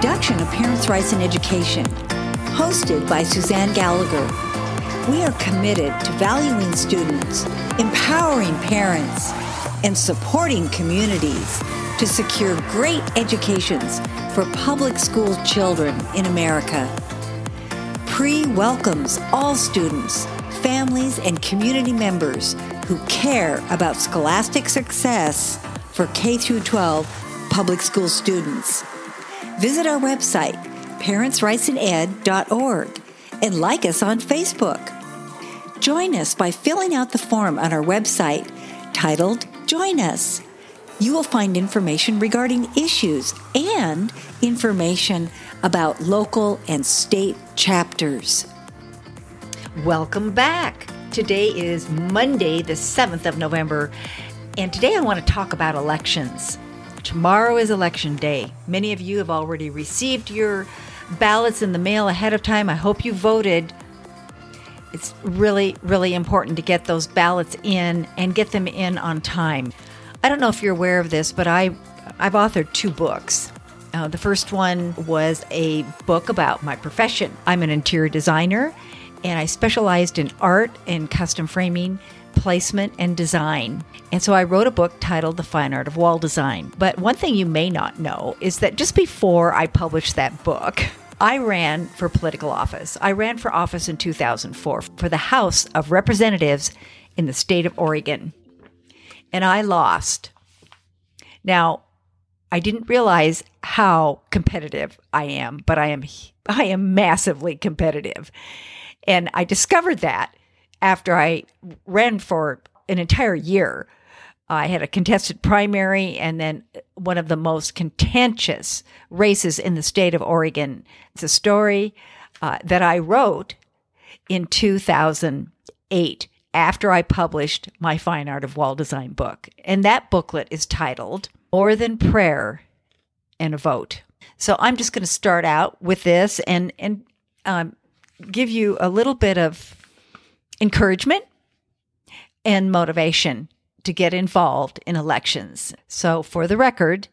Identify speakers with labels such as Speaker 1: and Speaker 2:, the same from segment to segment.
Speaker 1: production of Parents' Rights in Education, hosted by Suzanne Gallagher. We are committed to valuing students, empowering parents, and supporting communities to secure great educations for public school children in America. PRE welcomes all students, families, and community members who care about scholastic success for K 12 public school students. Visit our website, parentsrightsined.org, and like us on Facebook. Join us by filling out the form on our website titled Join Us. You will find information regarding issues and information about local and state chapters.
Speaker 2: Welcome back. Today is Monday, the 7th of November, and today I want to talk about elections. Tomorrow is election day. Many of you have already received your ballots in the mail ahead of time. I hope you voted. It's really, really important to get those ballots in and get them in on time. I don't know if you're aware of this, but I, I've authored two books. Uh, the first one was a book about my profession. I'm an interior designer and I specialized in art and custom framing, placement, and design. And so I wrote a book titled The Fine Art of Wall Design. But one thing you may not know is that just before I published that book, I ran for political office. I ran for office in 2004 for the House of Representatives in the state of Oregon. And I lost. Now, I didn't realize how competitive I am, but I am I am massively competitive. And I discovered that after I ran for an entire year. I had a contested primary and then one of the most contentious races in the state of Oregon. It's a story uh, that I wrote in 2008 after I published my Fine Art of Wall Design book. And that booklet is titled More Than Prayer and a Vote. So I'm just going to start out with this and, and um, give you a little bit of encouragement and motivation to get involved in elections. So, for the record,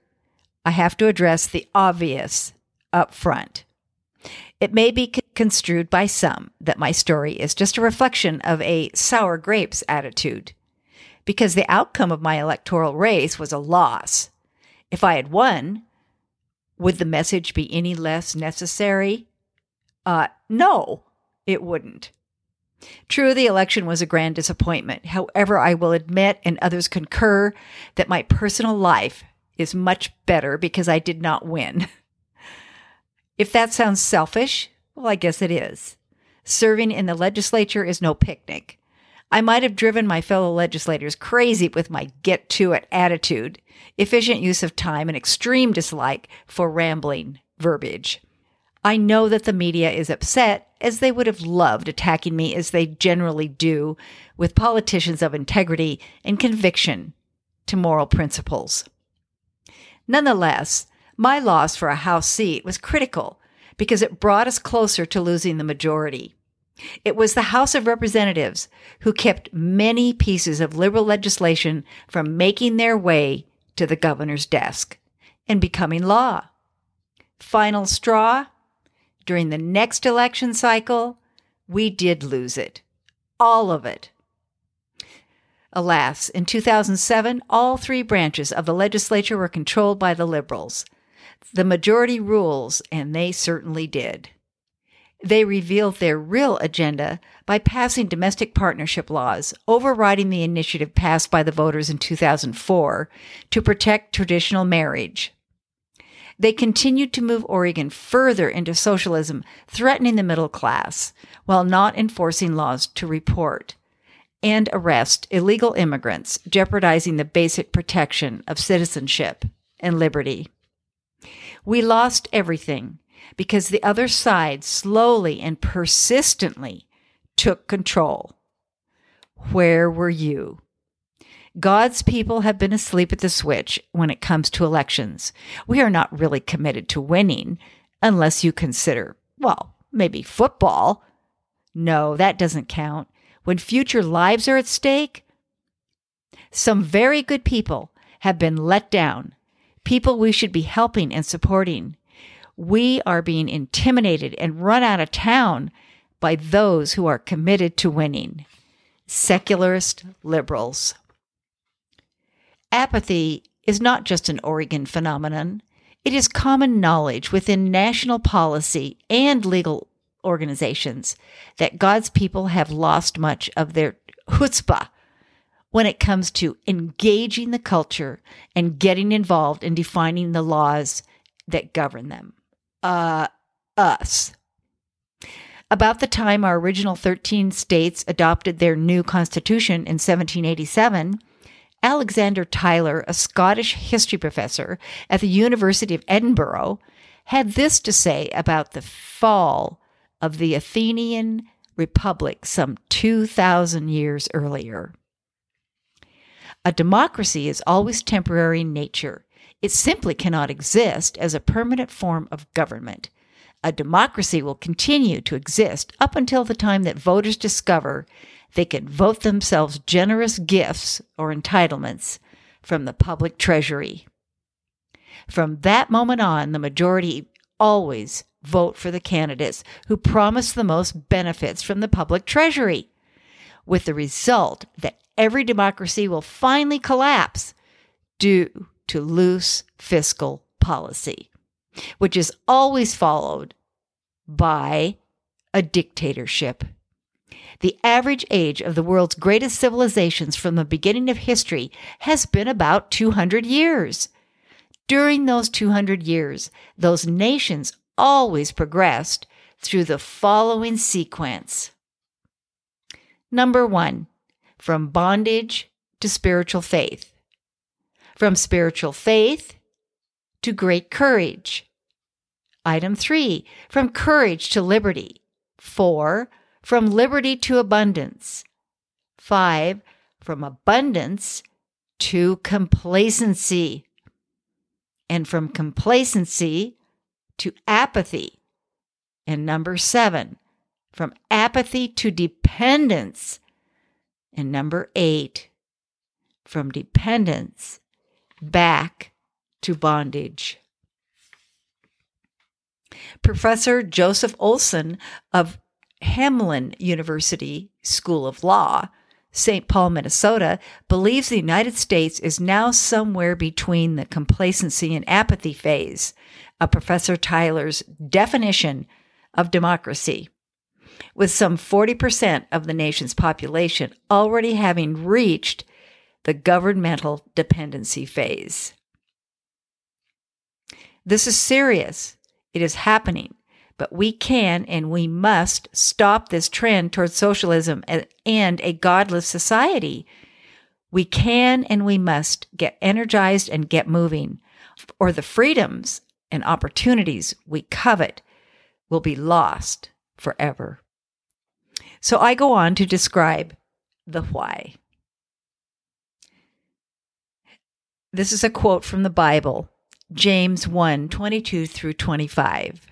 Speaker 2: I have to address the obvious up front. It may be construed by some that my story is just a reflection of a sour grapes attitude, because the outcome of my electoral race was a loss. If I had won, would the message be any less necessary? Uh, no, it wouldn't. True, the election was a grand disappointment. However, I will admit, and others concur, that my personal life is much better because I did not win. If that sounds selfish, well, I guess it is. Serving in the legislature is no picnic. I might have driven my fellow legislators crazy with my get to it attitude, efficient use of time, and extreme dislike for rambling verbiage. I know that the media is upset, as they would have loved attacking me as they generally do, with politicians of integrity and conviction to moral principles. Nonetheless, my loss for a House seat was critical because it brought us closer to losing the majority. It was the House of Representatives who kept many pieces of liberal legislation from making their way to the governor's desk and becoming law. Final straw? During the next election cycle, we did lose it. All of it. Alas, in 2007, all three branches of the legislature were controlled by the Liberals. The majority rules, and they certainly did. They revealed their real agenda by passing domestic partnership laws, overriding the initiative passed by the voters in 2004 to protect traditional marriage. They continued to move Oregon further into socialism, threatening the middle class, while not enforcing laws to report and arrest illegal immigrants, jeopardizing the basic protection of citizenship and liberty. We lost everything because the other side slowly and persistently took control. Where were you? God's people have been asleep at the switch when it comes to elections. We are not really committed to winning unless you consider, well, maybe football. No, that doesn't count. When future lives are at stake, some very good people have been let down people we should be helping and supporting. We are being intimidated and run out of town by those who are committed to winning secularist liberals. Apathy is not just an Oregon phenomenon. It is common knowledge within national policy and legal organizations that God's people have lost much of their chutzpah when it comes to engaging the culture and getting involved in defining the laws that govern them. Uh, us. About the time our original 13 states adopted their new constitution in 1787, Alexander Tyler, a Scottish history professor at the University of Edinburgh, had this to say about the fall of the Athenian Republic some 2,000 years earlier. A democracy is always temporary in nature. It simply cannot exist as a permanent form of government. A democracy will continue to exist up until the time that voters discover they can vote themselves generous gifts or entitlements from the public treasury. From that moment on, the majority always vote for the candidates who promise the most benefits from the public treasury, with the result that every democracy will finally collapse due to loose fiscal policy, which is always followed by a dictatorship. The average age of the world's greatest civilizations from the beginning of history has been about 200 years. During those 200 years, those nations always progressed through the following sequence. Number one, from bondage to spiritual faith. From spiritual faith to great courage. Item three, from courage to liberty. Four, from liberty to abundance. Five, from abundance to complacency. And from complacency to apathy. And number seven, from apathy to dependence. And number eight, from dependence back to bondage. Professor Joseph Olson of Hamline University School of Law, St. Paul, Minnesota, believes the United States is now somewhere between the complacency and apathy phase of Professor Tyler's definition of democracy, with some 40% of the nation's population already having reached the governmental dependency phase. This is serious. It is happening, but we can and we must stop this trend towards socialism and a godless society. We can and we must get energized and get moving, or the freedoms and opportunities we covet will be lost forever. So I go on to describe the why. This is a quote from the Bible, James 1 22 through 25.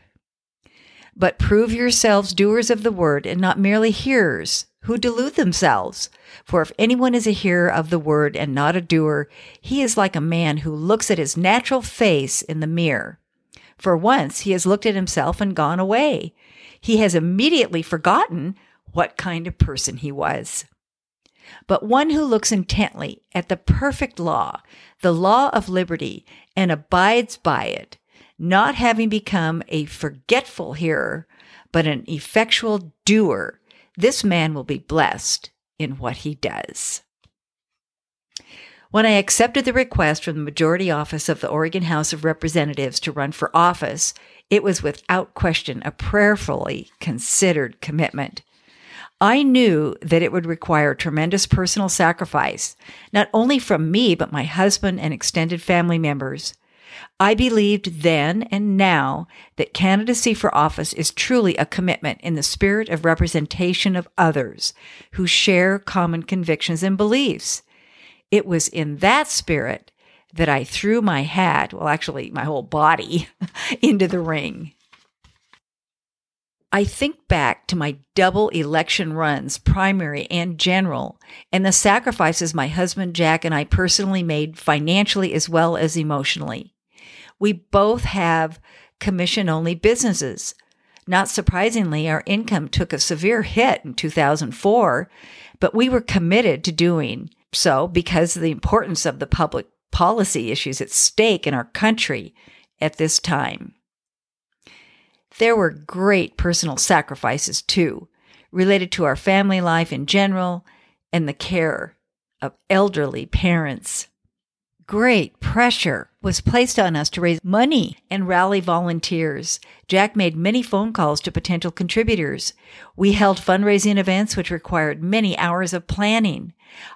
Speaker 2: But prove yourselves doers of the word and not merely hearers who delude themselves. For if anyone is a hearer of the word and not a doer, he is like a man who looks at his natural face in the mirror. For once he has looked at himself and gone away. He has immediately forgotten what kind of person he was. But one who looks intently at the perfect law, the law of liberty, and abides by it, not having become a forgetful hearer, but an effectual doer, this man will be blessed in what he does. When I accepted the request from the majority office of the Oregon House of Representatives to run for office, it was without question a prayerfully considered commitment. I knew that it would require tremendous personal sacrifice, not only from me, but my husband and extended family members. I believed then and now that candidacy for office is truly a commitment in the spirit of representation of others who share common convictions and beliefs. It was in that spirit that I threw my hat, well, actually, my whole body, into the ring. I think back to my double election runs, primary and general, and the sacrifices my husband Jack and I personally made financially as well as emotionally. We both have commission only businesses. Not surprisingly, our income took a severe hit in 2004, but we were committed to doing so because of the importance of the public policy issues at stake in our country at this time. There were great personal sacrifices, too, related to our family life in general and the care of elderly parents. Great pressure was placed on us to raise money and rally volunteers. Jack made many phone calls to potential contributors. We held fundraising events which required many hours of planning.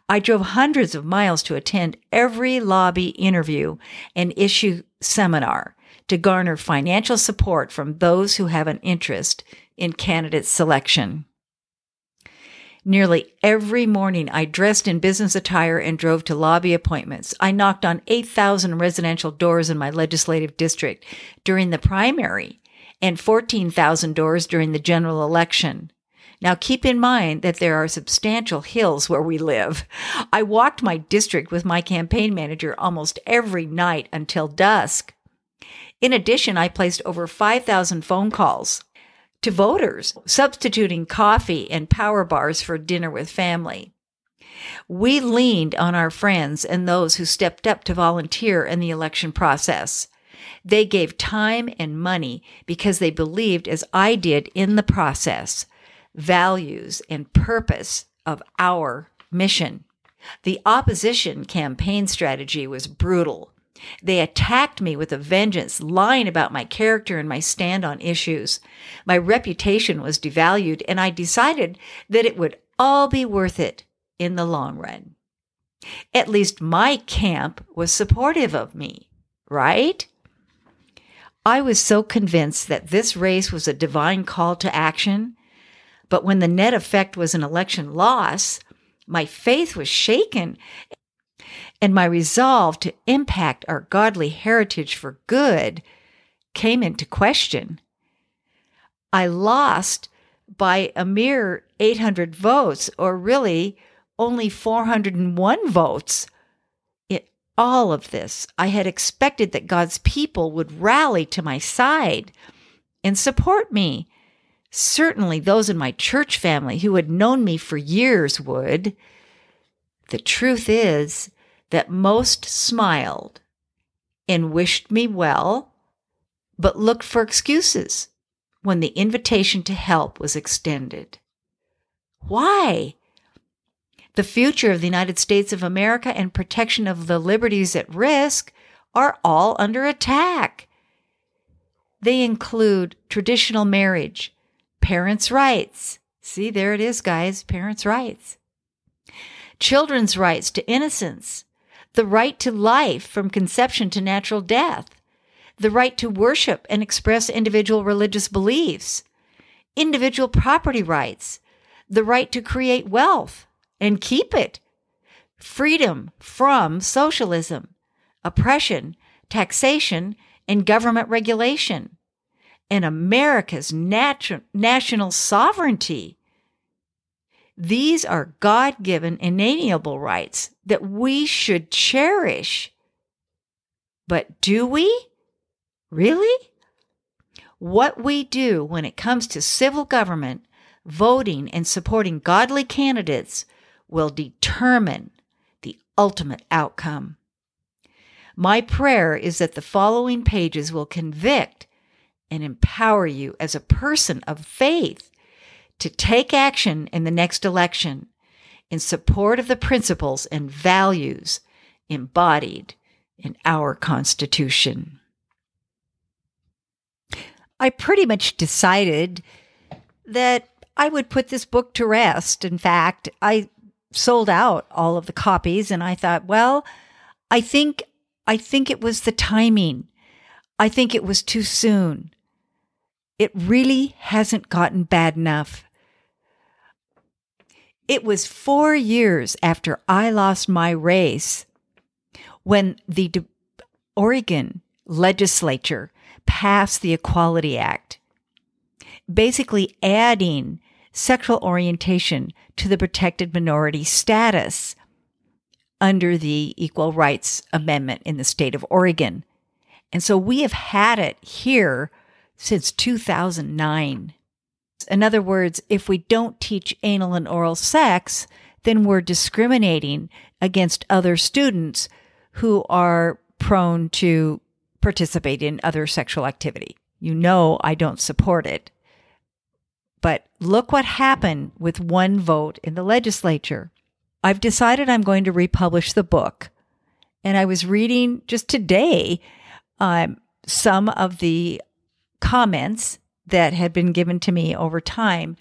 Speaker 2: I drove hundreds of miles to attend every lobby interview and issue seminar to garner financial support from those who have an interest in candidate selection. Nearly every morning, I dressed in business attire and drove to lobby appointments. I knocked on 8,000 residential doors in my legislative district during the primary and 14,000 doors during the general election. Now keep in mind that there are substantial hills where we live. I walked my district with my campaign manager almost every night until dusk. In addition, I placed over 5,000 phone calls to voters, substituting coffee and power bars for dinner with family. We leaned on our friends and those who stepped up to volunteer in the election process. They gave time and money because they believed, as I did in the process, values and purpose of our mission. The opposition campaign strategy was brutal. They attacked me with a vengeance, lying about my character and my stand on issues. My reputation was devalued, and I decided that it would all be worth it in the long run. At least my camp was supportive of me, right? I was so convinced that this race was a divine call to action. But when the net effect was an election loss, my faith was shaken and my resolve to impact our godly heritage for good came into question. I lost by a mere 800 votes, or really only 401 votes. In all of this, I had expected that God's people would rally to my side and support me. Certainly, those in my church family who had known me for years would. The truth is, that most smiled and wished me well, but looked for excuses when the invitation to help was extended. Why? The future of the United States of America and protection of the liberties at risk are all under attack. They include traditional marriage, parents' rights. See, there it is, guys, parents' rights. Children's rights to innocence, the right to life from conception to natural death, the right to worship and express individual religious beliefs, individual property rights, the right to create wealth and keep it, freedom from socialism, oppression, taxation, and government regulation, and America's national sovereignty these are God given, inalienable rights that we should cherish. But do we? Really? What we do when it comes to civil government, voting, and supporting godly candidates will determine the ultimate outcome. My prayer is that the following pages will convict and empower you as a person of faith to take action in the next election in support of the principles and values embodied in our Constitution. I pretty much decided that I would put this book to rest. In fact, I sold out all of the copies and I thought, well, I think I think it was the timing. I think it was too soon. It really hasn't gotten bad enough. It was four years after I lost my race when the Oregon legislature passed the Equality Act, basically adding sexual orientation to the protected minority status under the Equal Rights Amendment in the state of Oregon. And so we have had it here since 2009. In other words, if we don't teach anal and oral sex, then we're discriminating against other students who are prone to participate in other sexual activity. You know, I don't support it. But look what happened with one vote in the legislature. I've decided I'm going to republish the book. And I was reading just today um, some of the comments that had been given to me over time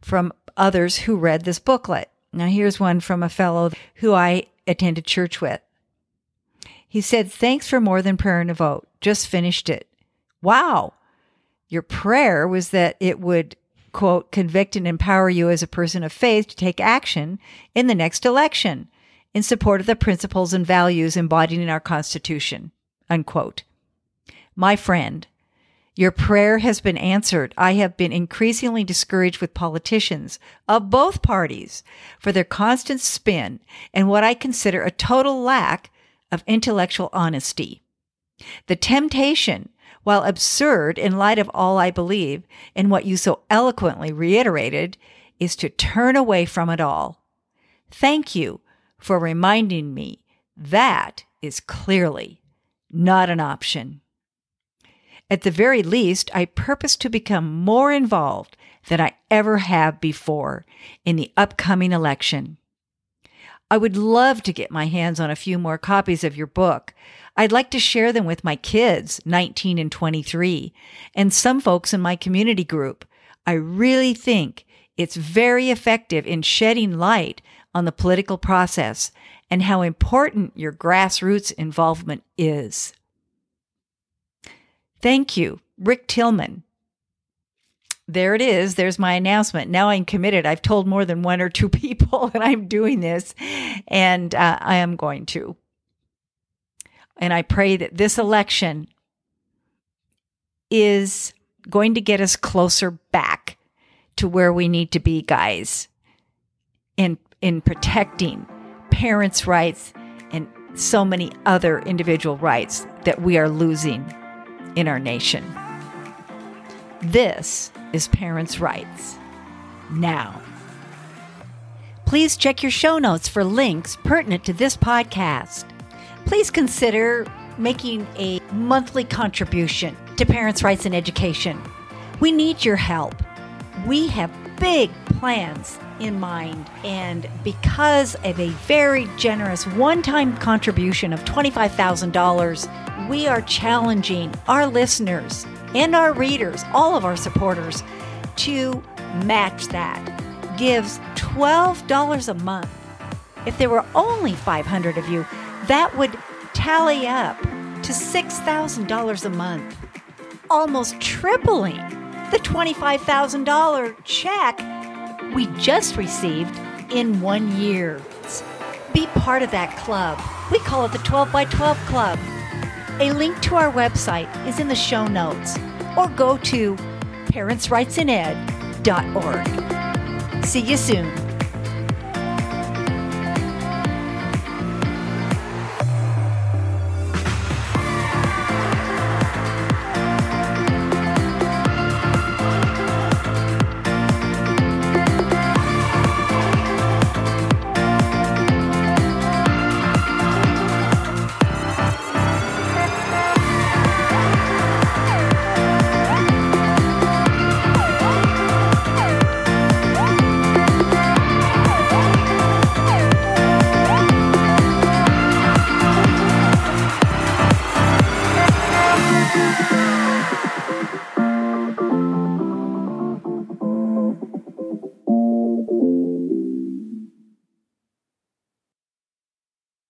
Speaker 2: from others who read this booklet. Now, here's one from a fellow who I attended church with. He said, Thanks for more than prayer and a vote. Just finished it. Wow. Your prayer was that it would, quote, convict and empower you as a person of faith to take action in the next election in support of the principles and values embodied in our Constitution, unquote. My friend, your prayer has been answered. I have been increasingly discouraged with politicians of both parties for their constant spin and what I consider a total lack of intellectual honesty. The temptation, while absurd in light of all I believe and what you so eloquently reiterated, is to turn away from it all. Thank you for reminding me that is clearly not an option. At the very least, I purpose to become more involved than I ever have before in the upcoming election. I would love to get my hands on a few more copies of your book. I'd like to share them with my kids, 19 and 23, and some folks in my community group. I really think it's very effective in shedding light on the political process and how important your grassroots involvement is. Thank you, Rick Tillman. There it is. There's my announcement. Now I'm committed. I've told more than one or two people that I'm doing this, and uh, I am going to. And I pray that this election is going to get us closer back to where we need to be, guys, in in protecting parents' rights and so many other individual rights that we are losing in our nation. This is Parents' Rights. Now. Please check your show notes for links pertinent to this podcast. Please consider making a monthly contribution to Parents' Rights in Education. We need your help. We have big plans in mind, and because of a very generous one time contribution of $25,000, we are challenging our listeners and our readers, all of our supporters, to match that. Gives $12 a month. If there were only 500 of you, that would tally up to $6,000 a month, almost tripling the $25,000 check we just received in one year. Be part of that club. We call it the 12 by 12 Club. A link to our website is in the show notes or go to parentsrightsined.org. See you soon.